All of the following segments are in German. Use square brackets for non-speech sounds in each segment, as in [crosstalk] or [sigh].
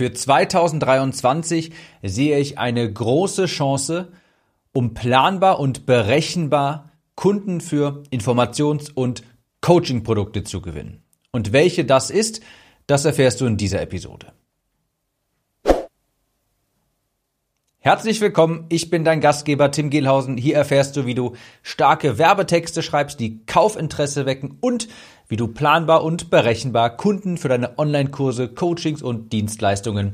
Für 2023 sehe ich eine große Chance, um planbar und berechenbar Kunden für Informations- und Coaching-Produkte zu gewinnen. Und welche das ist, das erfährst du in dieser Episode. Herzlich willkommen, ich bin dein Gastgeber Tim Gehlhausen. Hier erfährst du, wie du starke Werbetexte schreibst, die Kaufinteresse wecken und wie du planbar und berechenbar Kunden für deine Online-Kurse, Coachings und Dienstleistungen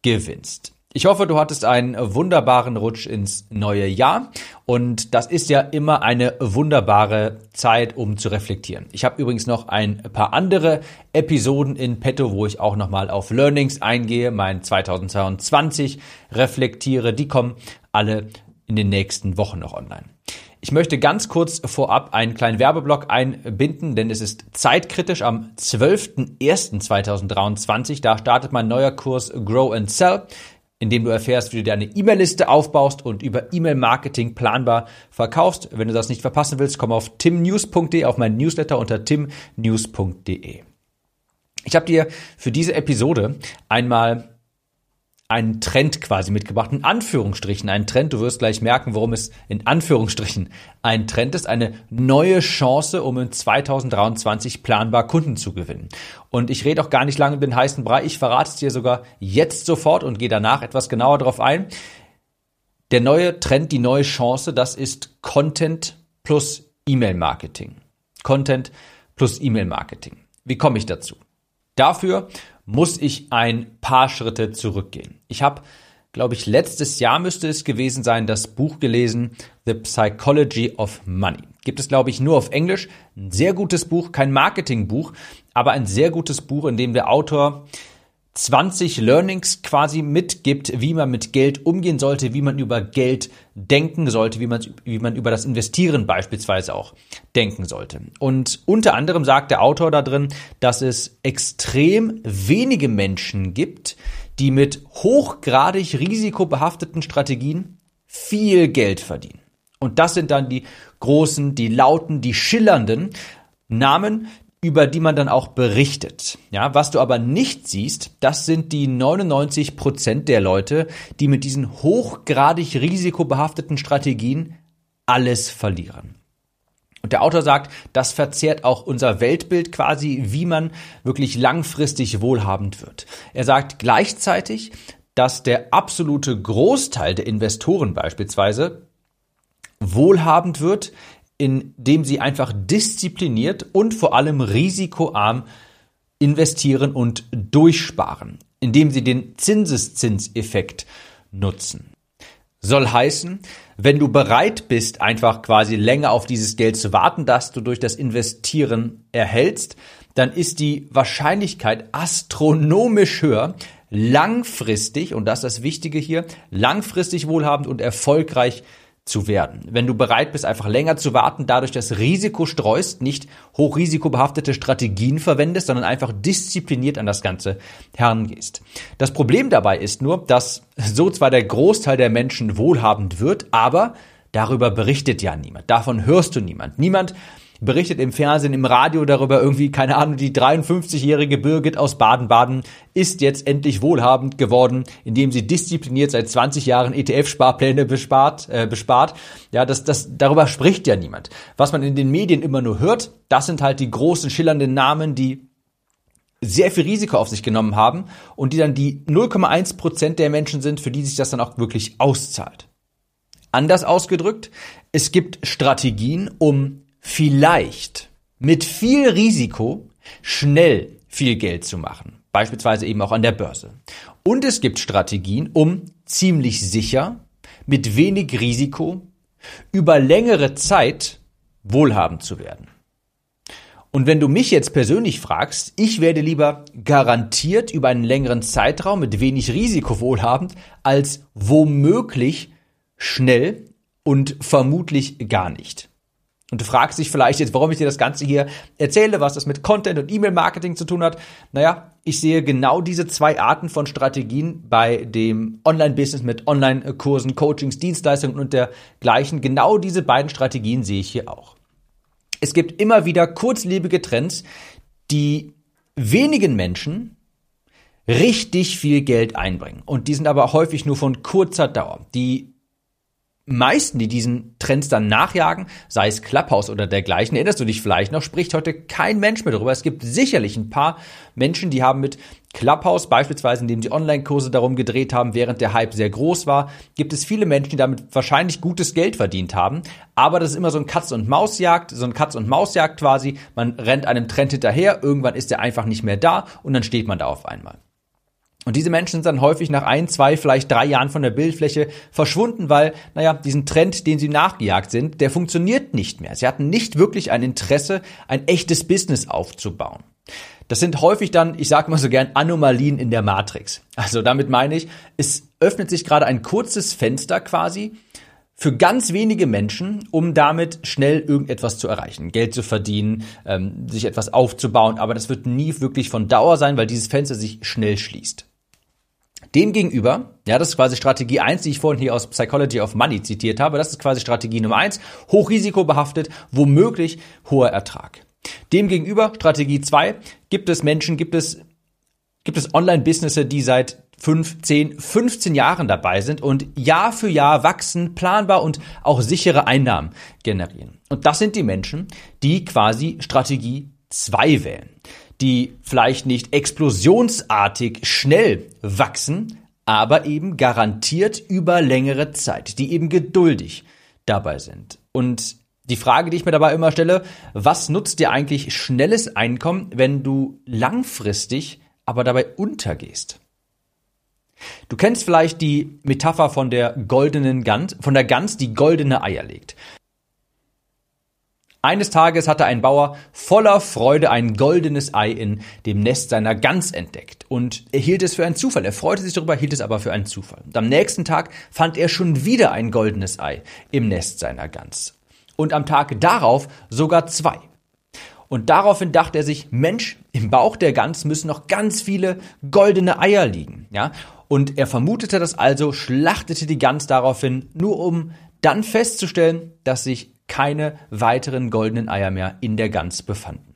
gewinnst. Ich hoffe, du hattest einen wunderbaren Rutsch ins neue Jahr und das ist ja immer eine wunderbare Zeit, um zu reflektieren. Ich habe übrigens noch ein paar andere Episoden in petto, wo ich auch nochmal auf Learnings eingehe, mein 2022 reflektiere. Die kommen alle in den nächsten Wochen noch online. Ich möchte ganz kurz vorab einen kleinen Werbeblock einbinden, denn es ist zeitkritisch. Am 12.01.2023, da startet mein neuer Kurs Grow and Sell, in dem du erfährst, wie du deine E-Mail-Liste aufbaust und über E-Mail-Marketing planbar verkaufst. Wenn du das nicht verpassen willst, komm auf timnews.de, auf meinen Newsletter unter timnews.de. Ich habe dir für diese Episode einmal einen Trend quasi mitgebracht, in Anführungsstrichen einen Trend. Du wirst gleich merken, warum es in Anführungsstrichen ein Trend ist, eine neue Chance, um in 2023 planbar Kunden zu gewinnen. Und ich rede auch gar nicht lange über den heißen Brei. Ich verrate es dir sogar jetzt sofort und gehe danach etwas genauer darauf ein. Der neue Trend, die neue Chance, das ist Content plus E-Mail-Marketing. Content plus E-Mail-Marketing. Wie komme ich dazu? Dafür muss ich ein paar Schritte zurückgehen. Ich habe, glaube ich, letztes Jahr müsste es gewesen sein, das Buch gelesen, The Psychology of Money. Gibt es, glaube ich, nur auf Englisch. Ein sehr gutes Buch, kein Marketingbuch, aber ein sehr gutes Buch, in dem der Autor 20 Learnings quasi mitgibt, wie man mit Geld umgehen sollte, wie man über Geld denken sollte, wie man, wie man über das Investieren beispielsweise auch denken sollte. Und unter anderem sagt der Autor da drin, dass es extrem wenige Menschen gibt, die mit hochgradig risikobehafteten Strategien viel Geld verdienen. Und das sind dann die großen, die lauten, die schillernden Namen, über die man dann auch berichtet. Ja, was du aber nicht siehst, das sind die 99 Prozent der Leute, die mit diesen hochgradig risikobehafteten Strategien alles verlieren. Und der Autor sagt, das verzerrt auch unser Weltbild quasi, wie man wirklich langfristig wohlhabend wird. Er sagt gleichzeitig, dass der absolute Großteil der Investoren beispielsweise wohlhabend wird, indem sie einfach diszipliniert und vor allem risikoarm investieren und durchsparen, indem sie den Zinseszinseffekt nutzen. Soll heißen, wenn du bereit bist, einfach quasi länger auf dieses Geld zu warten, das du durch das Investieren erhältst, dann ist die Wahrscheinlichkeit astronomisch höher, langfristig, und das ist das Wichtige hier, langfristig wohlhabend und erfolgreich zu werden. Wenn du bereit bist, einfach länger zu warten, dadurch das Risiko streust, nicht hochrisikobehaftete Strategien verwendest, sondern einfach diszipliniert an das Ganze herangehst. Das Problem dabei ist nur, dass so zwar der Großteil der Menschen wohlhabend wird, aber darüber berichtet ja niemand. Davon hörst du niemand. Niemand berichtet im Fernsehen, im Radio darüber irgendwie, keine Ahnung, die 53-jährige Birgit aus Baden-Baden ist jetzt endlich wohlhabend geworden, indem sie diszipliniert seit 20 Jahren ETF-Sparpläne bespart, äh, bespart. Ja, das, das, darüber spricht ja niemand. Was man in den Medien immer nur hört, das sind halt die großen, schillernden Namen, die sehr viel Risiko auf sich genommen haben und die dann die 0,1 Prozent der Menschen sind, für die sich das dann auch wirklich auszahlt. Anders ausgedrückt, es gibt Strategien, um vielleicht mit viel Risiko schnell viel Geld zu machen. Beispielsweise eben auch an der Börse. Und es gibt Strategien, um ziemlich sicher, mit wenig Risiko, über längere Zeit wohlhabend zu werden. Und wenn du mich jetzt persönlich fragst, ich werde lieber garantiert über einen längeren Zeitraum mit wenig Risiko wohlhabend, als womöglich schnell und vermutlich gar nicht. Und du fragst dich vielleicht jetzt, warum ich dir das Ganze hier erzähle, was das mit Content und E-Mail-Marketing zu tun hat. Naja, ich sehe genau diese zwei Arten von Strategien bei dem Online-Business mit Online-Kursen, Coachings, Dienstleistungen und dergleichen. Genau diese beiden Strategien sehe ich hier auch. Es gibt immer wieder kurzlebige Trends, die wenigen Menschen richtig viel Geld einbringen. Und die sind aber häufig nur von kurzer Dauer. Die meisten, die diesen Trends dann nachjagen, sei es Clubhouse oder dergleichen, erinnerst du dich vielleicht noch, spricht heute kein Mensch mehr darüber. Es gibt sicherlich ein paar Menschen, die haben mit Clubhouse, beispielsweise indem sie Online-Kurse darum gedreht haben, während der Hype sehr groß war, gibt es viele Menschen, die damit wahrscheinlich gutes Geld verdient haben. Aber das ist immer so ein Katz- und Mausjagd, so ein Katz- und Mausjagd quasi. Man rennt einem Trend hinterher, irgendwann ist er einfach nicht mehr da und dann steht man da auf einmal. Und diese Menschen sind dann häufig nach ein, zwei, vielleicht drei Jahren von der Bildfläche verschwunden, weil, naja, diesen Trend, den sie nachgejagt sind, der funktioniert nicht mehr. Sie hatten nicht wirklich ein Interesse, ein echtes Business aufzubauen. Das sind häufig dann, ich sage mal so gern, Anomalien in der Matrix. Also damit meine ich, es öffnet sich gerade ein kurzes Fenster quasi für ganz wenige Menschen, um damit schnell irgendetwas zu erreichen, Geld zu verdienen, ähm, sich etwas aufzubauen. Aber das wird nie wirklich von Dauer sein, weil dieses Fenster sich schnell schließt. Demgegenüber, ja, das ist quasi Strategie eins, die ich vorhin hier aus Psychology of Money zitiert habe, das ist quasi Strategie Nummer eins, hochrisikobehaftet, womöglich hoher Ertrag. Demgegenüber, Strategie zwei, gibt es Menschen, gibt es, gibt es Online-Businesses, die seit 5, 10, 15 Jahren dabei sind und Jahr für Jahr wachsen, planbar und auch sichere Einnahmen generieren. Und das sind die Menschen, die quasi Strategie 2 wählen die vielleicht nicht explosionsartig schnell wachsen, aber eben garantiert über längere Zeit, die eben geduldig dabei sind. Und die Frage, die ich mir dabei immer stelle, was nutzt dir eigentlich schnelles Einkommen, wenn du langfristig aber dabei untergehst? Du kennst vielleicht die Metapher von der goldenen Gans, von der Gans, die goldene Eier legt. Eines Tages hatte ein Bauer voller Freude ein goldenes Ei in dem Nest seiner Gans entdeckt und er hielt es für einen Zufall. Er freute sich darüber, hielt es aber für einen Zufall. Und am nächsten Tag fand er schon wieder ein goldenes Ei im Nest seiner Gans. Und am Tag darauf sogar zwei. Und daraufhin dachte er sich, Mensch, im Bauch der Gans müssen noch ganz viele goldene Eier liegen, ja? Und er vermutete das also, schlachtete die Gans daraufhin, nur um dann festzustellen, dass sich keine weiteren goldenen Eier mehr in der Gans befanden.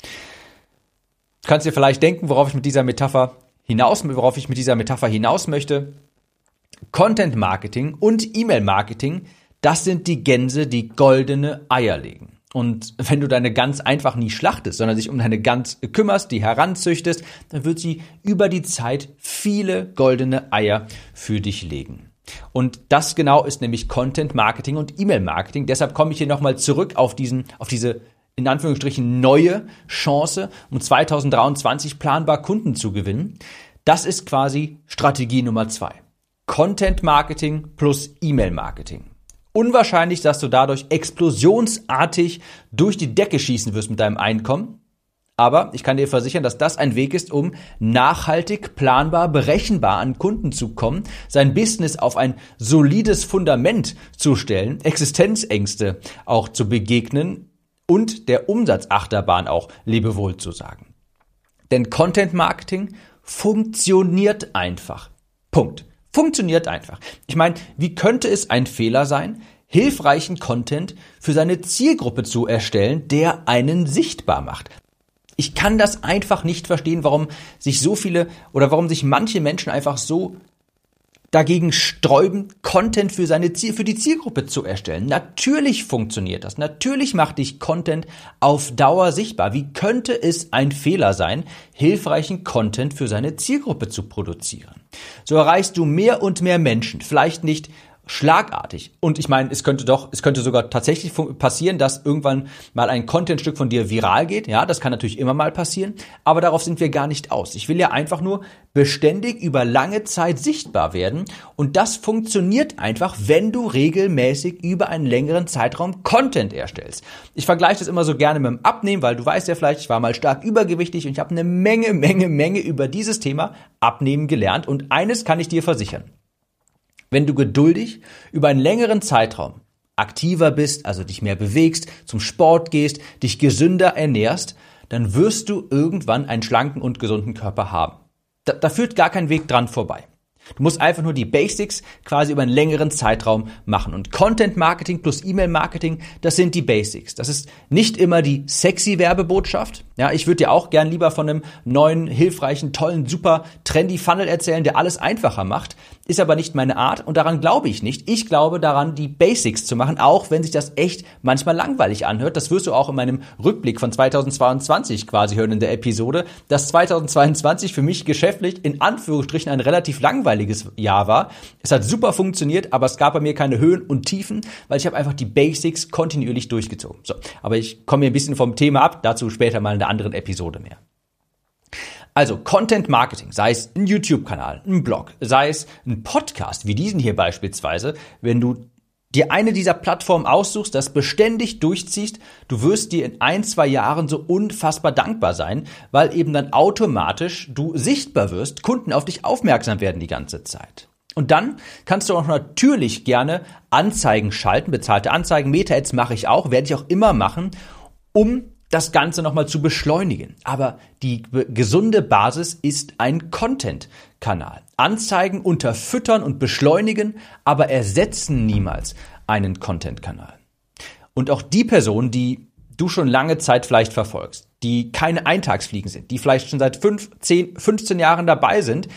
Du kannst dir vielleicht denken, worauf ich mit dieser Metapher hinaus, worauf ich mit dieser Metapher hinaus möchte. Content Marketing und E-Mail Marketing, das sind die Gänse, die goldene Eier legen. Und wenn du deine Gans einfach nie schlachtest, sondern dich um deine Gans kümmerst, die heranzüchtest, dann wird sie über die Zeit viele goldene Eier für dich legen. Und das genau ist nämlich Content Marketing und E-Mail Marketing. Deshalb komme ich hier nochmal zurück auf diesen, auf diese in Anführungsstrichen neue Chance, um 2023 planbar Kunden zu gewinnen. Das ist quasi Strategie Nummer zwei. Content Marketing plus E-Mail Marketing. Unwahrscheinlich, dass du dadurch explosionsartig durch die Decke schießen wirst mit deinem Einkommen. Aber ich kann dir versichern, dass das ein Weg ist, um nachhaltig, planbar, berechenbar an Kunden zu kommen, sein Business auf ein solides Fundament zu stellen, Existenzängste auch zu begegnen und der Umsatzachterbahn auch Lebewohl zu sagen. Denn Content Marketing funktioniert einfach. Punkt. Funktioniert einfach. Ich meine, wie könnte es ein Fehler sein, hilfreichen Content für seine Zielgruppe zu erstellen, der einen sichtbar macht? Ich kann das einfach nicht verstehen, warum sich so viele oder warum sich manche Menschen einfach so dagegen sträuben, Content für seine Ziel, für die Zielgruppe zu erstellen. Natürlich funktioniert das. Natürlich macht dich Content auf Dauer sichtbar. Wie könnte es ein Fehler sein, hilfreichen Content für seine Zielgruppe zu produzieren? So erreichst du mehr und mehr Menschen. Vielleicht nicht schlagartig. Und ich meine, es könnte doch, es könnte sogar tatsächlich passieren, dass irgendwann mal ein Contentstück von dir viral geht. Ja, das kann natürlich immer mal passieren. Aber darauf sind wir gar nicht aus. Ich will ja einfach nur beständig über lange Zeit sichtbar werden. Und das funktioniert einfach, wenn du regelmäßig über einen längeren Zeitraum Content erstellst. Ich vergleiche das immer so gerne mit dem Abnehmen, weil du weißt ja vielleicht, ich war mal stark übergewichtig und ich habe eine Menge, Menge, Menge über dieses Thema Abnehmen gelernt. Und eines kann ich dir versichern. Wenn du geduldig über einen längeren Zeitraum aktiver bist, also dich mehr bewegst, zum Sport gehst, dich gesünder ernährst, dann wirst du irgendwann einen schlanken und gesunden Körper haben. Da, da führt gar kein Weg dran vorbei. Du musst einfach nur die Basics quasi über einen längeren Zeitraum machen. Und Content Marketing plus E-Mail Marketing, das sind die Basics. Das ist nicht immer die sexy Werbebotschaft. Ja, ich würde dir auch gern lieber von einem neuen, hilfreichen, tollen, super trendy Funnel erzählen, der alles einfacher macht. Ist aber nicht meine Art und daran glaube ich nicht. Ich glaube daran, die Basics zu machen, auch wenn sich das echt manchmal langweilig anhört. Das wirst du auch in meinem Rückblick von 2022 quasi hören in der Episode, dass 2022 für mich geschäftlich in Anführungsstrichen ein relativ langweiliges Jahr war. Es hat super funktioniert, aber es gab bei mir keine Höhen und Tiefen, weil ich habe einfach die Basics kontinuierlich durchgezogen. So, aber ich komme hier ein bisschen vom Thema ab, dazu später mal in der anderen Episode mehr. Also Content Marketing, sei es ein YouTube-Kanal, ein Blog, sei es ein Podcast, wie diesen hier beispielsweise, wenn du dir eine dieser Plattformen aussuchst, das beständig durchziehst, du wirst dir in ein, zwei Jahren so unfassbar dankbar sein, weil eben dann automatisch du sichtbar wirst, Kunden auf dich aufmerksam werden die ganze Zeit. Und dann kannst du auch natürlich gerne Anzeigen schalten, bezahlte Anzeigen, Meta-Ads mache ich auch, werde ich auch immer machen, um das Ganze nochmal zu beschleunigen. Aber die gesunde Basis ist ein Content-Kanal. Anzeigen unterfüttern und beschleunigen, aber ersetzen niemals einen Content-Kanal. Und auch die Person, die du schon lange Zeit vielleicht verfolgst, die keine Eintagsfliegen sind, die vielleicht schon seit 5, 10, 15 Jahren dabei sind,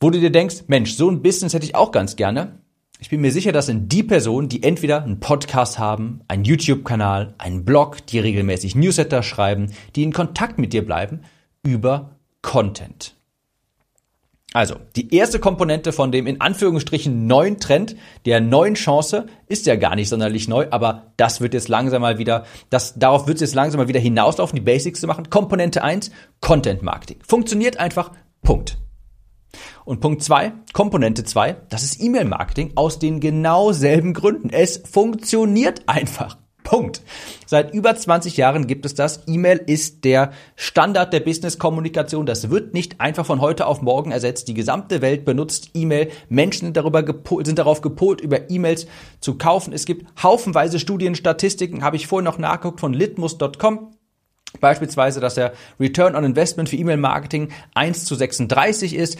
wo du dir denkst, Mensch, so ein Business hätte ich auch ganz gerne, ich bin mir sicher, das sind die Personen, die entweder einen Podcast haben, einen YouTube-Kanal, einen Blog, die regelmäßig Newsletter schreiben, die in Kontakt mit dir bleiben über Content. Also, die erste Komponente von dem in Anführungsstrichen neuen Trend, der neuen Chance, ist ja gar nicht sonderlich neu, aber das wird jetzt langsam mal wieder, das, darauf wird es jetzt langsam mal wieder hinauslaufen, die Basics zu machen. Komponente 1, Content Marketing. Funktioniert einfach, Punkt. Und Punkt zwei, Komponente zwei, das ist E-Mail-Marketing aus den genau selben Gründen. Es funktioniert einfach. Punkt. Seit über 20 Jahren gibt es das. E-Mail ist der Standard der Business-Kommunikation. Das wird nicht einfach von heute auf morgen ersetzt. Die gesamte Welt benutzt E-Mail. Menschen sind, darüber sind darauf gepolt, über E-Mails zu kaufen. Es gibt haufenweise Studien, Statistiken, habe ich vorhin noch nachgeguckt von litmus.com. Beispielsweise, dass der Return on Investment für E-Mail-Marketing 1 zu 36 ist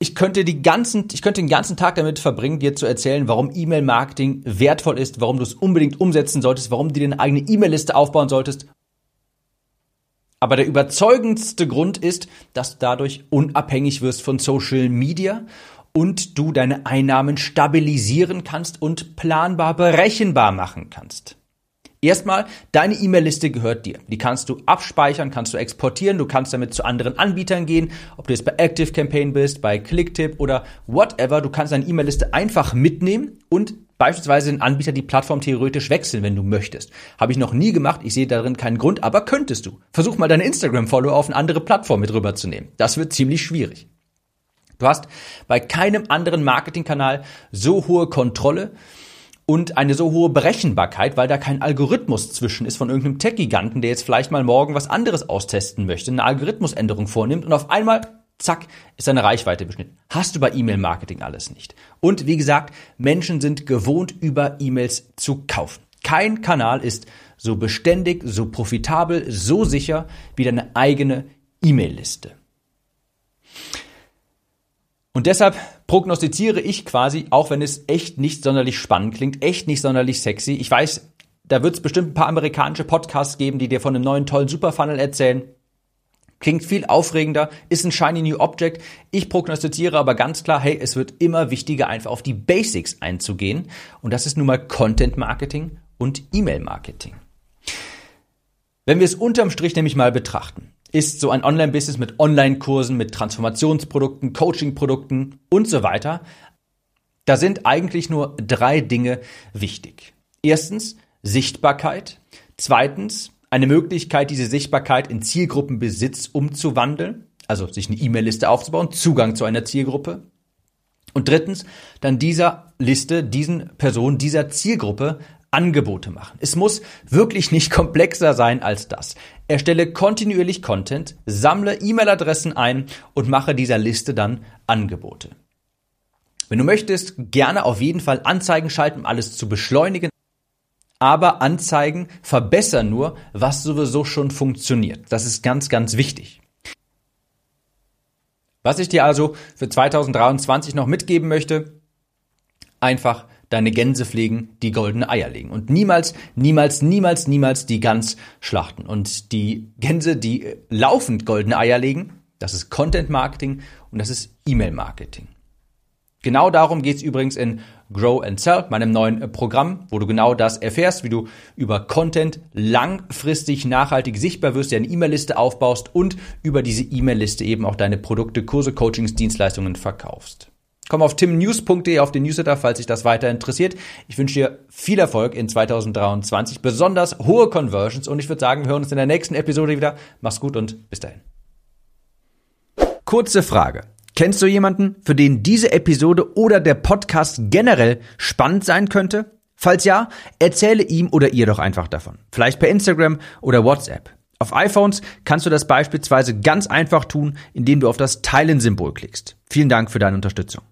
ich könnte die ganzen, ich könnte den ganzen Tag damit verbringen, dir zu erzählen, warum E-Mail-Marketing wertvoll ist, warum du es unbedingt umsetzen solltest, warum du dir eine eigene E-Mail-Liste aufbauen solltest. Aber der überzeugendste Grund ist, dass du dadurch unabhängig wirst von Social Media und du deine Einnahmen stabilisieren kannst und planbar berechenbar machen kannst. Erstmal, deine E-Mail-Liste gehört dir. Die kannst du abspeichern, kannst du exportieren, du kannst damit zu anderen Anbietern gehen, ob du jetzt bei Active Campaign bist, bei Clicktip oder whatever. Du kannst deine E-Mail-Liste einfach mitnehmen und beispielsweise den Anbieter die Plattform theoretisch wechseln, wenn du möchtest. Habe ich noch nie gemacht, ich sehe darin keinen Grund, aber könntest du. Versuch mal deine Instagram-Follower auf eine andere Plattform mit rüberzunehmen. Das wird ziemlich schwierig. Du hast bei keinem anderen Marketingkanal so hohe Kontrolle und eine so hohe Berechenbarkeit, weil da kein Algorithmus zwischen ist von irgendeinem Tech-Giganten, der jetzt vielleicht mal morgen was anderes austesten möchte, eine Algorithmusänderung vornimmt und auf einmal zack, ist deine Reichweite beschnitten. Hast du bei E-Mail-Marketing alles nicht. Und wie gesagt, Menschen sind gewohnt, über E-Mails zu kaufen. Kein Kanal ist so beständig, so profitabel, so sicher wie deine eigene E-Mail-Liste. Und deshalb prognostiziere ich quasi, auch wenn es echt nicht sonderlich spannend klingt, echt nicht sonderlich sexy. Ich weiß, da wird es bestimmt ein paar amerikanische Podcasts geben, die dir von einem neuen tollen Superfunnel erzählen. Klingt viel aufregender, ist ein shiny new object. Ich prognostiziere aber ganz klar, hey, es wird immer wichtiger, einfach auf die Basics einzugehen. Und das ist nun mal Content Marketing und E-Mail Marketing. Wenn wir es unterm Strich nämlich mal betrachten, ist so ein Online-Business mit Online-Kursen, mit Transformationsprodukten, Coaching-Produkten und so weiter. Da sind eigentlich nur drei Dinge wichtig. Erstens Sichtbarkeit. Zweitens eine Möglichkeit, diese Sichtbarkeit in Zielgruppenbesitz umzuwandeln, also sich eine E-Mail-Liste aufzubauen, Zugang zu einer Zielgruppe. Und drittens, dann dieser Liste, diesen Personen, dieser Zielgruppe Angebote machen. Es muss wirklich nicht [laughs] komplexer sein als das. Erstelle kontinuierlich Content, sammle E-Mail-Adressen ein und mache dieser Liste dann Angebote. Wenn du möchtest, gerne auf jeden Fall Anzeigen schalten, um alles zu beschleunigen. Aber Anzeigen verbessern nur, was sowieso schon funktioniert. Das ist ganz, ganz wichtig. Was ich dir also für 2023 noch mitgeben möchte, einfach deine Gänse pflegen, die goldene Eier legen. Und niemals, niemals, niemals, niemals die Gans schlachten. Und die Gänse, die laufend goldene Eier legen, das ist Content Marketing und das ist E-Mail Marketing. Genau darum geht's übrigens in Grow and Sell, meinem neuen Programm, wo du genau das erfährst, wie du über Content langfristig nachhaltig sichtbar wirst, dir eine E-Mail-Liste aufbaust und über diese E-Mail-Liste eben auch deine Produkte, Kurse, Coachings, Dienstleistungen verkaufst. Komm auf timnews.de auf den Newsletter, falls dich das weiter interessiert. Ich wünsche dir viel Erfolg in 2023, besonders hohe Conversions und ich würde sagen, wir hören uns in der nächsten Episode wieder. Mach's gut und bis dahin. Kurze Frage. Kennst du jemanden, für den diese Episode oder der Podcast generell spannend sein könnte? Falls ja, erzähle ihm oder ihr doch einfach davon. Vielleicht per Instagram oder WhatsApp. Auf iPhones kannst du das beispielsweise ganz einfach tun, indem du auf das Teilen-Symbol klickst. Vielen Dank für deine Unterstützung.